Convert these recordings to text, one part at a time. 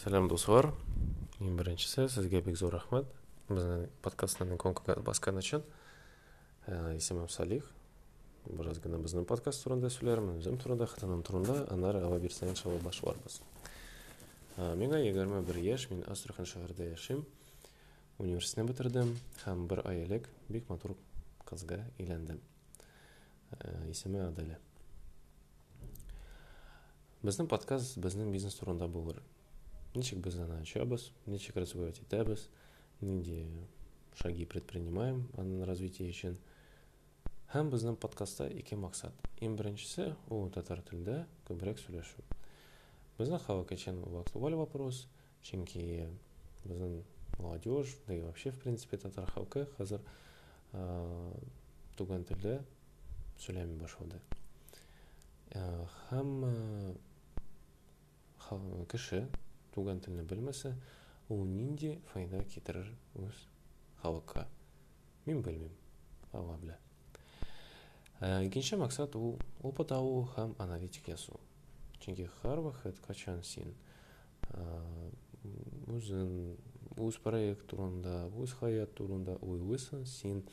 сәлем достар ең біріншісі сізге бек зор рахмет. Біздің подкасттың конкурс басқан үшін есімім салих. Біраз ғана біздің подкаст турында сөйлермін өзім турында хатаным турында. Анар ала берсең шала башларбыз меңа егерме бір еш мен астрахан шәһәрдә яшим. Университетны бетердем һәм бер ай элек бик матур кызга өйләндем исеме аделя. Біздің подкаст біздің бизнес турында булыр ничек біз аны ачабыз ничек развивать итәбез нинди шаги предпринимаем аның развитие өчен һәм безнең подкастта ике максат иң беренчесе ул татар телендә күбрәк сөйләшү безнең халык өчен ул актуаль вопрос чөнки безнең молодежь да и вообще в принципе татар халкы хәзер туган телдә сөйләми башлады һәм кеше туған тілін білмесе ол нендей пайда кетірер өз халыққа мен білмеймін алла білә э, екінші мақсат ол опыт алу һәм аналитик жасау чөнки һәр вакыт қашан сен өзің э, өз проект турында өз хаят турында ойлайсың сен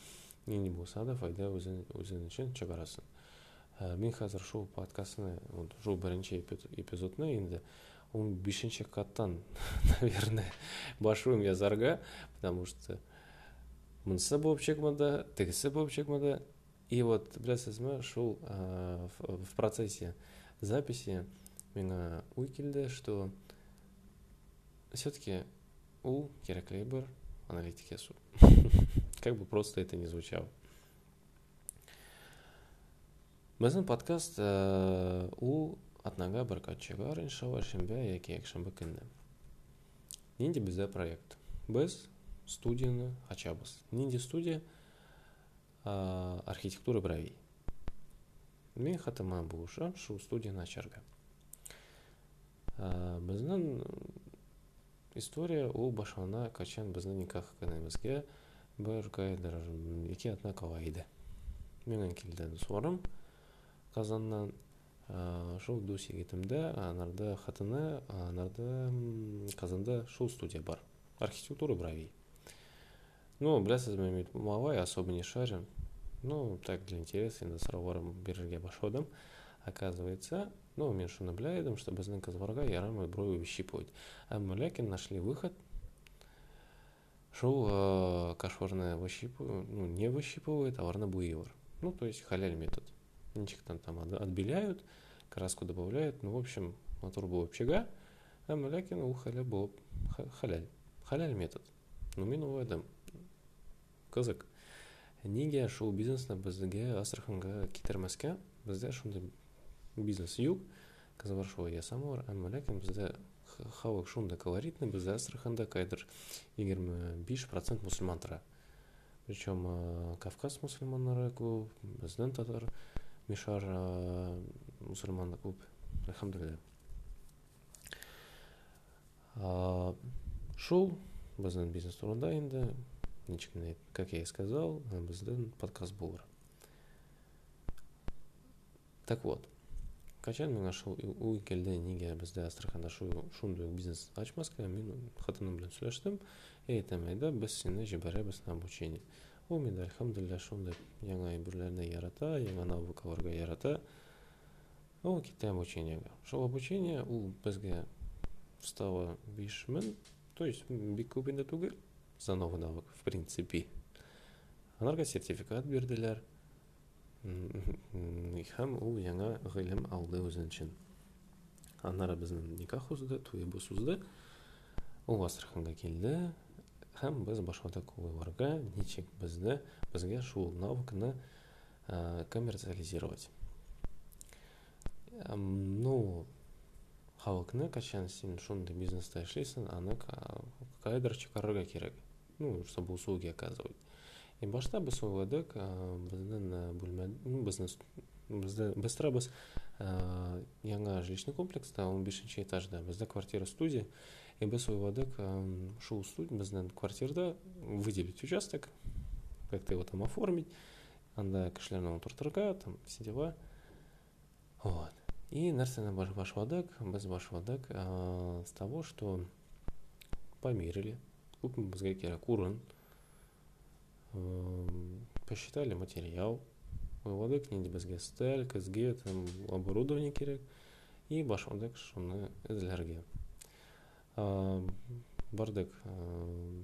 не болса да пайда өзің үшін шығарасың э, мен қазір шоу подкастыны жол бірінші эпизодны енді он бешенче каттан наверное. Башуым язарга потому что мынсы болуп чыкмады тигиси болуп чыкмады и вот билесизби шул в процессе записи мага ой что все таки у керектүү бир аналитик жасоо как бы просто это не звучало. Биздин подкаст у атнага баркатчыга ырынча шембе яки якшембе күнү нинди бизде проект? Біз студияны ачабыз. Нинди студия? Ә, архитектура бровей мен хатыма болуша шу студияны ачарга. Ә, біздің история ол башлана качан біздің никах күнімізге бір кайдыр екі атна калайды менен келді сорым казаннан шул дус егетимде анарда хатыны анарда казанда шул студия бар архитектура бровей ну білесізбі мен малай особо не шарим ну так для интереса енді сұрауларым берерге башладым оказывается ну мен шуны біле едім что біздің қызларға ярамай брови выщипывать әмма ләкин нашли выход шул кашварны выщипывают ну не выщипывают а варны буевар ну то есть халяль метод ничек там там отбеляют краску добавляют. Ну, в общем, мотор был общага, а ләкин ул хәле булып хәләл. Хәләл метод. Ну, мин ул адым. Кызык. Нигә шул бизнесны безгә Астраханга китермәскә? Бездә шундый бизнес юк. Кызлар шул ясамалар, әмма ләкин бездә халык шундый колоритный, бездә Астраханда кайдыр 25% мусульман тора. Причем Кавказ мусульманнары күп, безнең татар мишар мұсылмандық болып альхамдулилля шул біздің бизнес турында енді нечкене как я и сказал біздің подкаст болар так вот қашан мен шу ой келді неге бізде астраханда шундай бизнес ачмасқа мен хатыным білен сөйлештім и айтам айда біз сені жібереміз на обучение ул менде альхамдулилля ушундай жаңы бирлерни ярата жаңы навыкларга ярата ул китте обучениеге ошол обучение ул бизге стало беш миң то есть бик көп энди түгел за новый навык в принципе аларга сертификат бердилер һәм ул яңа гыйлем алды өзүн үчүн аннары биздин никах узды туйыбыз узды ул астраханга келди һәм без башладык уйларга ничек безне безгә шул навыкны коммерциализировать. Ну халыкны качан син шундый бизнеста эшлисең аны кайдыр чыгарырга керек ну чтобы услуги оказывать. И башта без ойладык биздин бүлмө биздин бизде биз турабыз яңа жилищный комплекста он бешинчи этажда бизде квартира студия. и біз ойладық шоу студия біздің квартирада выделить участок как то его там оформить анда кішілерін отыртырға там все дела вот И нәрсені башладық, біз башладық ә, с того, что померили, купим бізге керек урын, э, посчитали материал, ойладық ненде бізге сталь, кізге, там, оборудование керек, и башладық шуны ізлерге. Ә, бардық ә,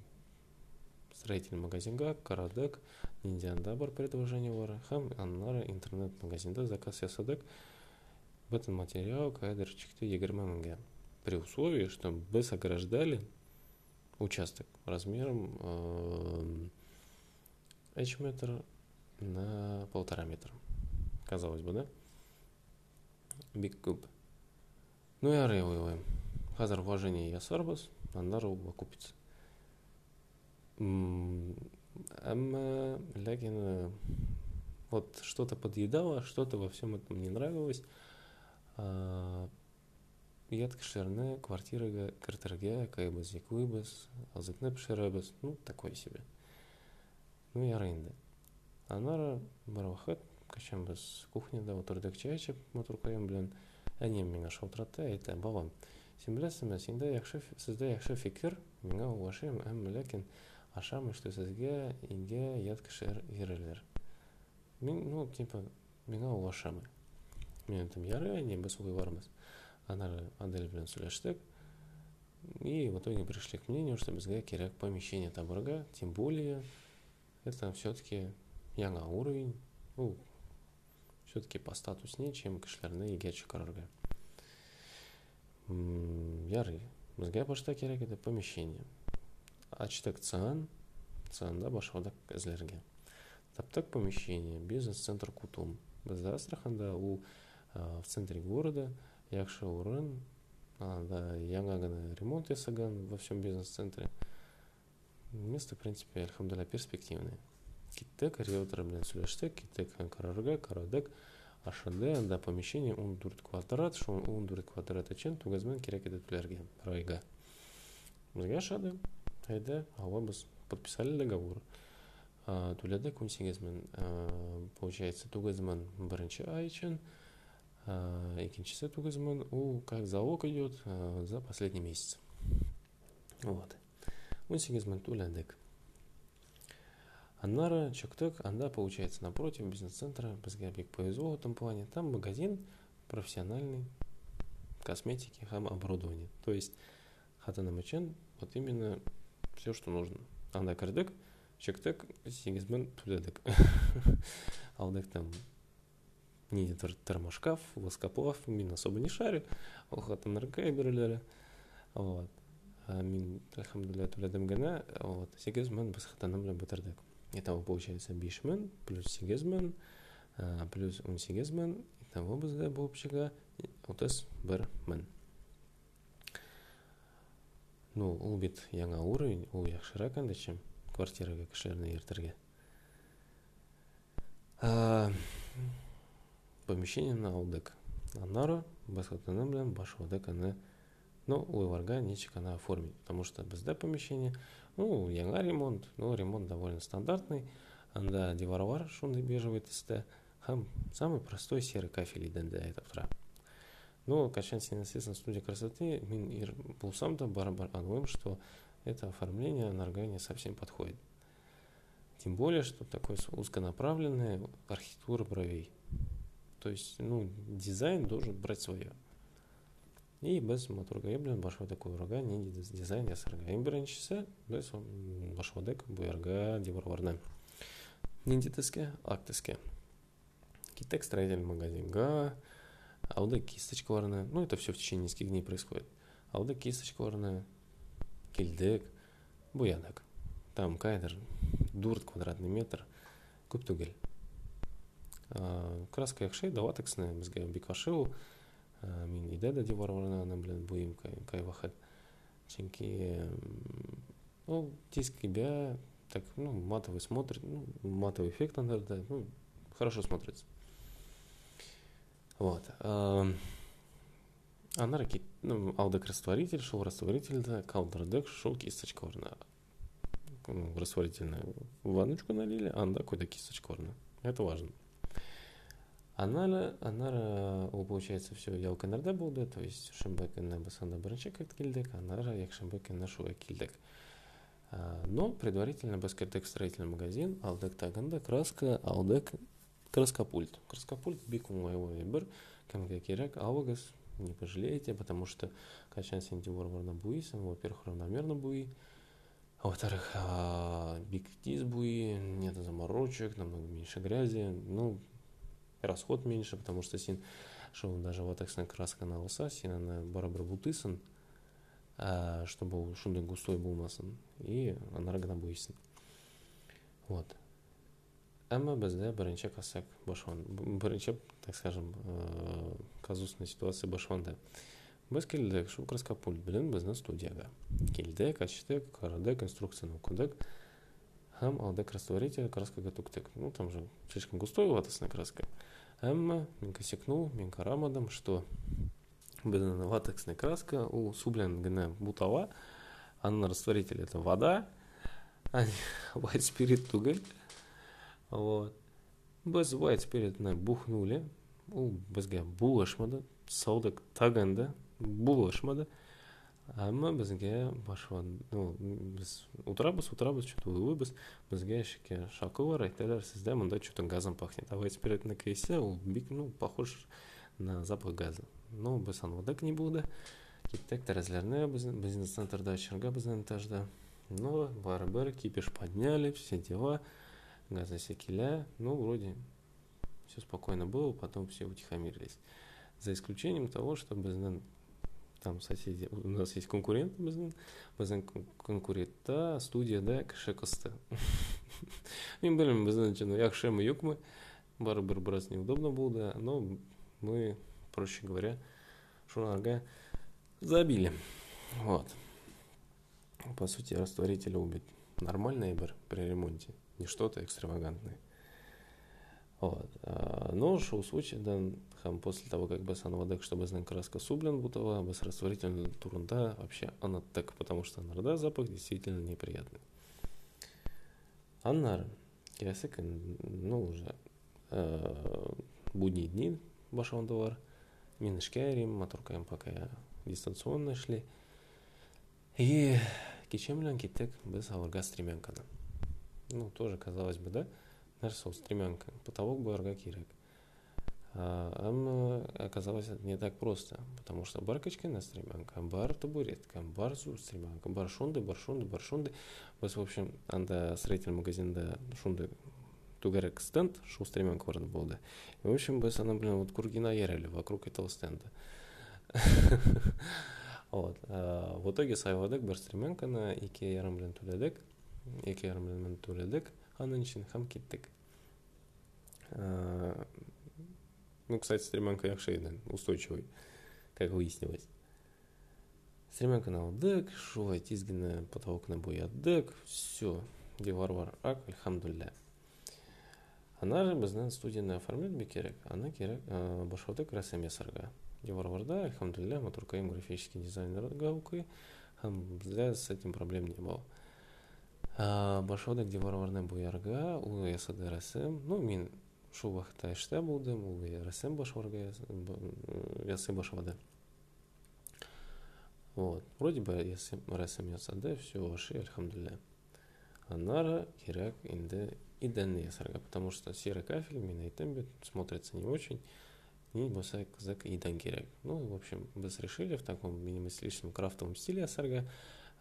строительный магазинға карадық ненде анда бар предложение бар һәм аннары интернет магазинда заказ ясадық этот материал кадр чекті 20 мыңға при условии что біз ограждали участок размером H метр на полтора метра. Казалось бы, да? Big Cube. Ну и ойлайм. Қазір вложение ясарбыз, андар ол окупится. Әмма, ләкин, вот что-то подъедало, что-то во всем этом не нравилось. ұят кішілеріне квартираға кіртірге кайбыз екуйбыз азытны пішіребіз ну такой себе ну ярый анары бір уақыт качан біз кухняда отырдық чай ішіп матуркаем белән әнем миңа шалтыратты әйтә балам сен беләсеңме синдә яхшы сездә яхшы фикер миңа ул ошый әм ләкин ашамый что сезгә өйгә ят кешеләр йөрерләр мин ну типа миңа ул ошамый мен айттым ярый әни без улай бармыз Она Адель белән сөйләштек. И в итоге пришли к мнению, что безгә кирәк помещение табырга, тем более это все-таки яңа уровень, ну, все-таки по статуснее, чем кешеләрне игә чыгарырга. Ярый, безгә башта кирәк иде помещение. Ачтык цан, цанда башладык эзләргә. Таптык помещение, бизнес-центр Кутум. Бездә Астраханда ул в центре города, якшы орын анда яңа гана ремонт ясаган во всем бизнес-центре место в принципе альхамдулилля перспективное киттек риэлтор белән сөйләштек киттек карарга карадык ашады анда помещение 14 квадрат шул 14 квадрат өчен тугыз мең кирәк иде түләргә райга безгә ашады әйдә алабыз подписали договор түләдек 18 мең получается тугыз мең беренче ай өчен екіншісі тугызмын ол как залог идет за последний месяц вот он сегізмін төләндік аннары чөктік анда получается напротив бизнес-центра бізге бек повезло в этом плане там магазин профессиональный косметики хам оборудование то есть хатаным үшін вот именно все что нужно анда кірдік чөктік сегізмін төледік алдық там не термошкаф, воскоплав, мен особо не шарю, ол хатын ркай берілері вот мен альхамдулилля төледім гана вот сегіз мың біз хатаным белән бетердек итого получается биш мең плюс сегіз мең плюс он итого булып чыга отыз бер мең ну ул бит яңа уровень ул яхшырак инде чем квартирага кешеләрне йөртергә помещение на алдык аннары баскатыны белән башладык аны ну уйларга ничек аны оформить потому что бездә помещение ну яңа ремонт ну ремонт довольно стандартный. Анда диварлар шундый бежевый төстә һәм самый простой серый кафель идәндә әйтеп тора ну качан син естественно студия красоты мин булсам да аңлыйм что это оформление нарга не совсем подходит. Тем более что такое узконаправленное архитектура бровей. То есть, ну, дизайн должен брать свое. И без моторга белән башладык уйрага нинди дизайн ясарга. Иң беренчесе без башладык буярга диварларны. Нинди төскә? Ак төскә. Киттек строительный магазинга, алды кисточкаларны, ну это все в течение нескольких дней происходит. Алды кисточкаларны, килдек, буядык. Там кайдыр, дурт квадратный метр, күп түгел краска яхшей даватексне бізге бик мин иде да диварларына аны белән буйым кайвахат чөнки ну тиз кибә так ну матовый смотрит ну матовый эффект анда да ну хорошо смотрится. Вот анары кит ну алдык растворитель шул растворительді калдырдык шул кисточкаларына ну, растворительную ванночку налили анда какой-то кисточкаларына это важно Анара, анара, ол получается все ялканарда болды, то есть шымбы күнне басанда бірінші кірт келдік, анара якшымбы күнне шуға келдік. Но предварительно біз кірдік в строительный магазин, алдық тагында краска, алдық краскопульт. Краскопульт бик оңай бір, кімге керек, алыңыз, не пожалеете, потому что качан сен девор буйсың, во-первых, равномерно буй, а во-вторых, бик тиз буи, нет заморочек, намного меньше грязи, ну, расход меньше, потому что сен шел даже вот так краска на лоса, сен она барабар бутысын, а, чтобы ол шундай густой болмасын и анаргына буйсын вот әмма бізде бірінші қасақ башван бірінші так скажем ә, казусная ситуация башванда біз келдік шу краскопульт білін біздің студияға келдік аштық қарадық инструкцияны оқыдық һәм алдық растворитель краскаға төктік ну там же слишком густой ватасная краска Әмма мен косякнул, мен карамадым, что біздің латексная краска у сублен гына бутала, анын растворитель это вода, а white spirit түгел. Вот. Біз white spirit'ны бухнули, ол бізге булышмады, саудық тагында булышмады. Әмма бізге башва, ну, біз отырабыз, отырабыз, что-то улыбыз, бізге шеке шакылар айталар, сізде мында что-то газом пахнет. А white spirit'ны кейсе, ол бик, ну, похож на запах газа. Ну, біз анвадак не болды. Кеттік тәрәзлеріне бизнес центрда очерга біздің этажда. Ну, бары-бары кипиш подняли, все дела, газосекеля. Ну, вроде все спокойно было, потом все утихомирились. За исключением того, что біздің там соседи у нас есть конкурент біздің біздің конкурентта студияда кіші қысты мен білмеймін біздің жаңағы жақсы ма жоқ ма бәрібір біраз неудобно болды но мы проще говоря шунарга забили вот по сути растворитель убит нормальный бір при ремонте не что-то экстравагантное вот. А, но шоу случайдан хам после того, как вадак, чтобы знак краска сублен бутова, бас растворительный турунда вообще она так, потому что нарда запах действительно неприятный. Аннар, ясик, ну уже э, будние дни башондовар, минышкерим, моторкаем пока дистанционно шли. И кичемлян китек без аварга стремянкана. Ну, тоже казалось бы, да? нәрсе ол стремянка потолок бұларға керек әмма оказалось это не так просто потому что бар кішкене стремянка бар табуретка бар зур стремянка бар шундай бар шундай бар шундай біз в общем анда строительный магазинда шундай тугарек стенд шу стремянка бар болды и в общем біз ана блин вот круги наерили вокруг этого стенда вот в итоге сайладық бір стремянканы екі жарым миллион төледік екі жарым миллион төледік анын үшін һәм кеттік ну кстати стремянка якшейден устойчивый как выяснилось стремянканы алдық шулай тезгіні потолокны боядық все девар бар ак альхамдулилля ана біздің студияны оформлять керек ана керек башылдық рәсім ясарға девар барда альхамдулилля матуркаем графический дизайнерға оқи һәм бізде с этим проблем не было башылдық деварларны боярга ул ясады рәсем ну мен шул вакытта эштә булдым ул рәсем башларга ясый башлады вот вроде бы рәсем ясады все ошый альхамдулилля аннары кирәк инде идәнне ясарга потому что серый кафель мен әйттем бит смотрится не очень не болса кызык идән кирәк ну в общем без решили в таком минималистичном крафтовом стиле ясарга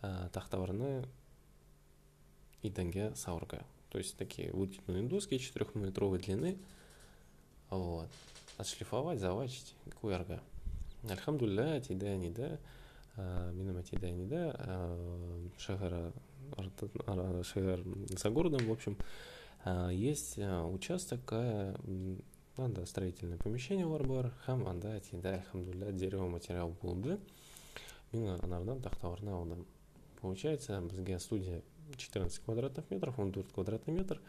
тахталарны идәнгә саурга то есть такие вытянутые доски четырехметровой длины. Вот. Отшлифовать завачить. Куярга альхамдулилля тида нида минама тида нида шагара шагар за городом в общем. Есть участок анда строительное помещение бар хам анда тида альхамдулилля дерево материал болды мен анардан тақталарына алдым получается бізге студия 14 квадратных метров, он 4 квадратный метр.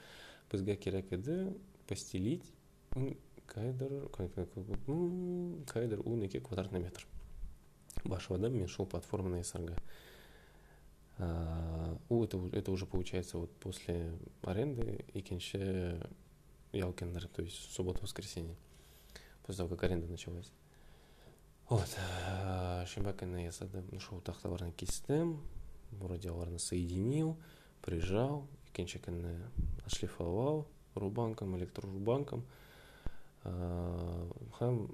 Бізге керек еді постелить кайдыр кайдыр он екі квадратный метр башвада мен шел платформенная сарга у это, это уже получается вот после аренды и кенше ялкендер то есть суббота воскресенье после того, как аренда началась. Вот. Шимбаканы я шоу тахталарны кистем, вроде аларны соединил, прижал, икенчеканы отшлифовал рубанком, электрорубанком. Хам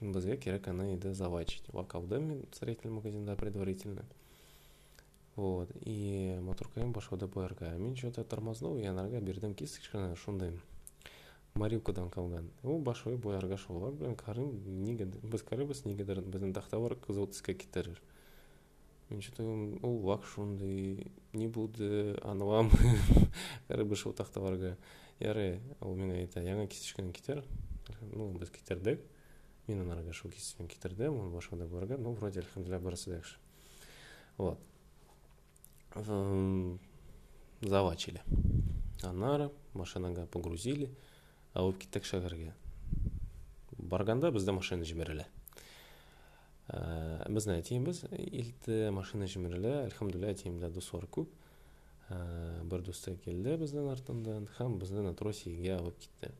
бізге керек аны енді завачить локалда мен строительный магазинда предварительно вот и моторкаем башода боярга мен что то тормознул я нарга бердім кисточканы шундай марилкадан қалған ол башой боярга шолар блин карым неге біз карыбыз негедір біздің тақтабар қызыл түске кетерер мен менчү убак ушундый эмне болду анылам карыбы ушул такталарга яры ал мага айта яңа кесишкен китер ну биз китердик мен анарга ушул кесишпен китердим он башкада буларга ну вроде альхамдулилля барасы да жакшы вот завачили. Анара машинага погрузили алып кеттик шагарга барганда бизди машина жиберели Э, біздің әтейіміз илті машина жімірілі альхамдулилля әтейімдерді сор көп э, бір досты келді біздің артындан һәм бізді натросиге алып кетті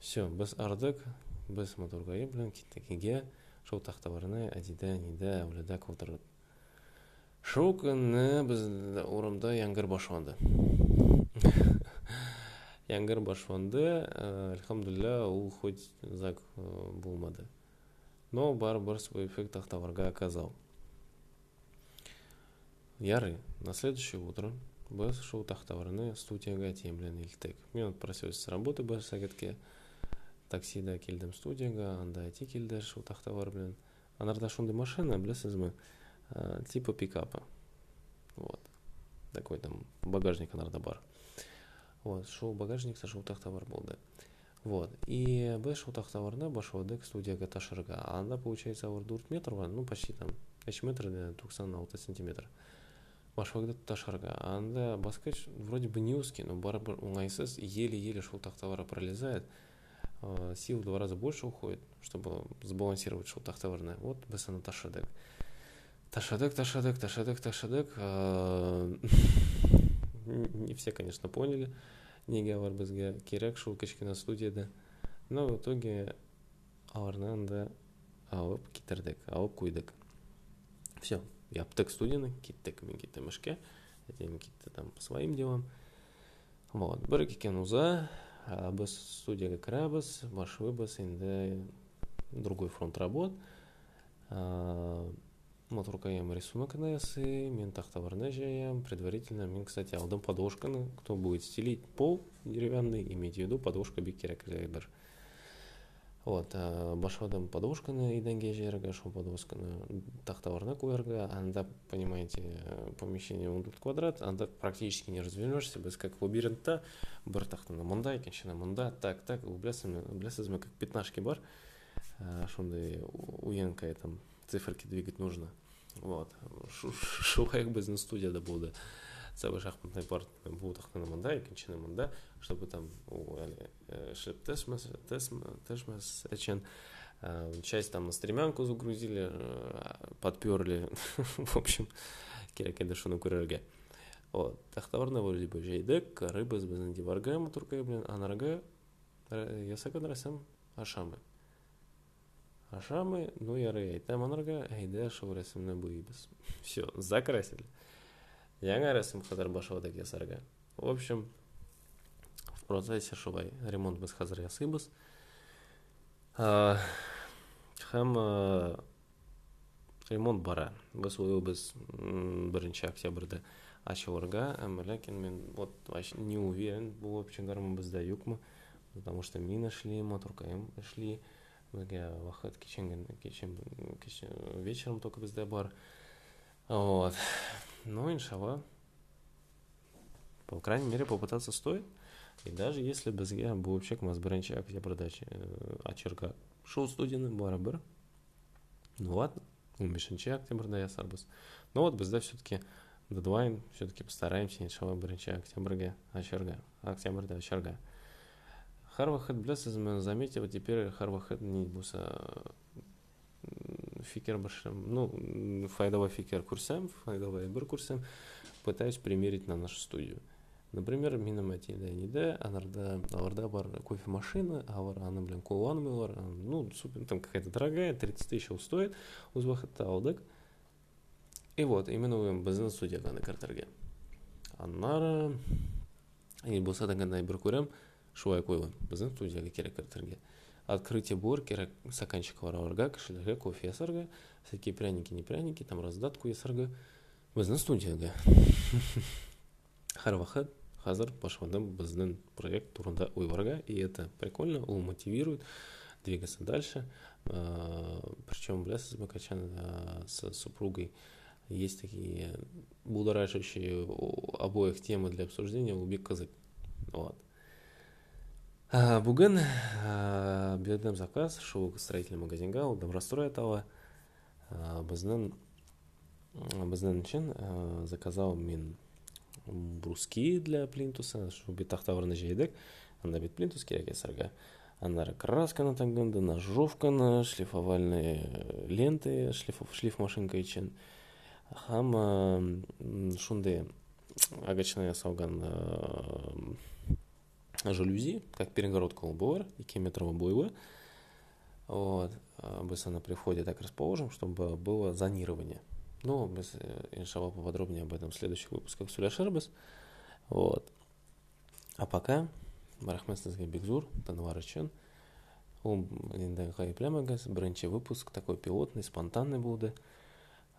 все біз ардық біз моторгайы білен кеттік иге шоу тақтабарына әдида нида әуледак отырып шоу күні біз орымда яңгыр башланды яңгыр башланды э, альхамдулилля ол хоть зак болмады но барыбер свой эффект тахталарга оказал ярый на следующее утро біз шоу тахталарны студияға тием белән илттек мен отпросился с работы бір сәгатке таксида келдім студияға анда әти келді шул тахталар белән анарда шундай машина беләсезме типа пикапа вот такой там багажник анарда бар вот шоу багажник шоу тахтабар болды вот и біз шоу тахтабарда башладык студияға ташырға анда получается ауыр төрт метр бар ну почти там үч метр тоқсан алты сантиметр башлагды ташырға анда баскач вроде бы не узкий но барыбір оңайсыз еле еле шоу тахтабара пролезает сил в два раза больше уходит чтобы сбалансировать шоу тахтабарны вот біз аны ташыдык ташыдык ташыдык ташыдык ташыдык не все конечно поняли неге алар бізге керек шул кичкене студияда но в итоге алардан да алып китердик алып куйдык все яптык студияны киттик мен киттим ишке этем китти там по своим делам вот бир экен уза біз студияға кірабыз башыбыз енді другой фронт работ моторкаем рисунок ясы мен тахталарына жаям предварительно мен кстати алдым подложканы кто будет стелить пол деревянный имейте в виду подложка бик керек бір вот башладым подложканы иденге жерге шол подложканы тахталарына коярга анда понимаете помещение он тут квадрат анда практически не развернешься біз как лабиринтта бір тақтаны мында екіншіні мында так так білесізме как пятнашки бар ошондай уенкая там циферки двигать нужно вот шулай біздің студияда болды целый шахматный парт бул тактаны мында экинчини мында чтобы там әле эшлеп тешмес эчен часть там на стремянку загрузили подперли в общем керек еді шуну көрерге вот тактабарына вроде бы жейдик рыбыз биздин диварга моторкай менен анарга ясакан расам ашамы ашамы ну ярый айтам анарга әйдә шул рәсемне буйбыз все закрасили яңа рәсем хәзер башладык ясарга в общем в процессе шулай ремонт без хәзер ясыйбыз һәм ремонт бара. Без уйлыйбыз беренче октябрьдә ачылырга әмма мен вот не уверен булып чыгармабызда юкмы потому что мин эшли моторкаем эшли бізге уақыт кешен кешен вечером только бізде бар вот ну иншалла по крайней мере попытаться стоит и даже если бізге бұл чекмас бірінші октябрьда ачырға шоу студияны барыбір ну ладно он бешінші октябрьда ясарбыз но вот бізде все таки дедлайн все таки постараемся иншалла бірінші октябрьге ачырға октябрьда ачырға Харвахед білесізме заметил теперь Харвахед не болса фикер башым ну файдалы фикер курсам файдалы бір курсам пытаюсь примерить на нашу студию например менің әтеләниде анарда аларда бар кофемашина алар аны белән кулланмыйлар ну супер там какая-то дорогая 30 тысяч ул стоит үз вакытта алдык и вот именно безнең студияга аны кертергә аннары и булса да гандай бер күрәм шулай куйган безнең студияга кирәк кертергә открытие булыр кирәк стаканчиклар алырга кешеләргә кофе ясарга всякие пряники не пряники там раздатку ясарга. Безнең студияга. Һәрвакыт хәзер башладым безнең проект турында уйларга и это прикольно ул мотивирует двигаться дальше. Причем беләсезме качан с супругой есть такие будоражащие обоих темы для обсуждения. Ул бик вот бүгін бердім заказ шоу строительный магазинға ол добрострой атауы біздің біздің үшін заказал мен бруски для плинтуса шу бит тақтавырны жейдік анда бит плинтус керек ясарга андары красканы таңдымды ножовканы шлифовальные ленты шлиф, шлиф машинка үшін һәм шундай агачны ясалган жалюзи, как перегородка лобовар, и километрового бойлы. Вот. Быстро на приходе так расположим, чтобы было зонирование. Ну, мы, иншалла, поподробнее об этом в следующих выпусках Суля Шербес. Вот. А пока, Рахмет Сазгай Бигзур, Танвар Ичен, ол енді ғайыплямагаз бірінші выпуск такой пилотный спонтанный болды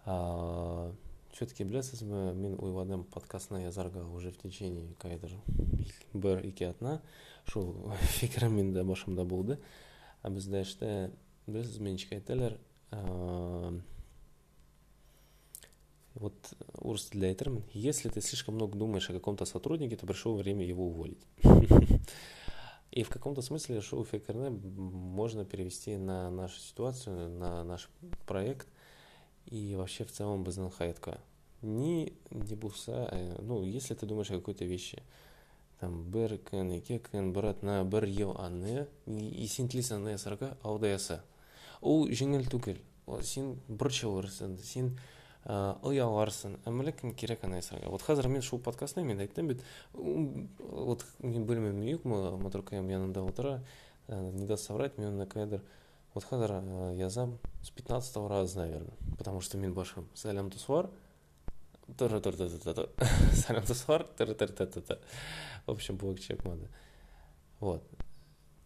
все таки білесізбі мен ойладым подкастны язарга уже в течение кайдыр бір екі атна шул фикрім менде башымда болды а бізде іште білесіз менчик айталар вот орыс тілде айтырмын если ты слишком много думаешь о каком-то сотруднике то пришло время его уволить и в каком-то смысле шоу фикерне можно перевести на нашу ситуацию на наш проект и вообще в целом біздің хаятқа не не болса ну если ты думаешь о какой-то вещи там бір күн екі күн бір атна бір ел аны и сен тілейсің аны ясарға алда яса ол жеңіл түгел сен бірінші боларсың сен ұяларсың әмілі кім керек аны ясарға вот қазір мен шоу подкастына мен айттым бит вот мен бөлмем үйік матрукаем янында отыра не даст соврать мен кадр вот қазір язам с 15 раза наверное потому что мен башым сәлем тусвар сәлем тусвар в общем блокчек моды. Вот.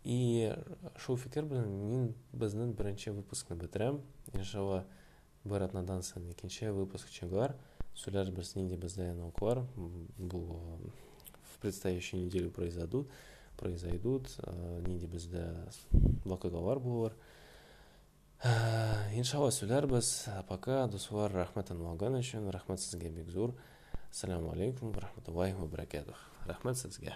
И шоу фикер белән мин безнең беренче выпускны бетерәм иншалла бер атнадан соң икенче выпуск чыгар сөйләрбез нинди бездә яңалыклар бу в предстоящей неделю произойдут произойдут нинди бездә вакыйгалар булыр Э, иншалла сөйлербіз пока досулар рахмет ануалган үшін рахмет сізге бекзур ассаламу алейкум рахматуллахи баракатух. Рахмет сізге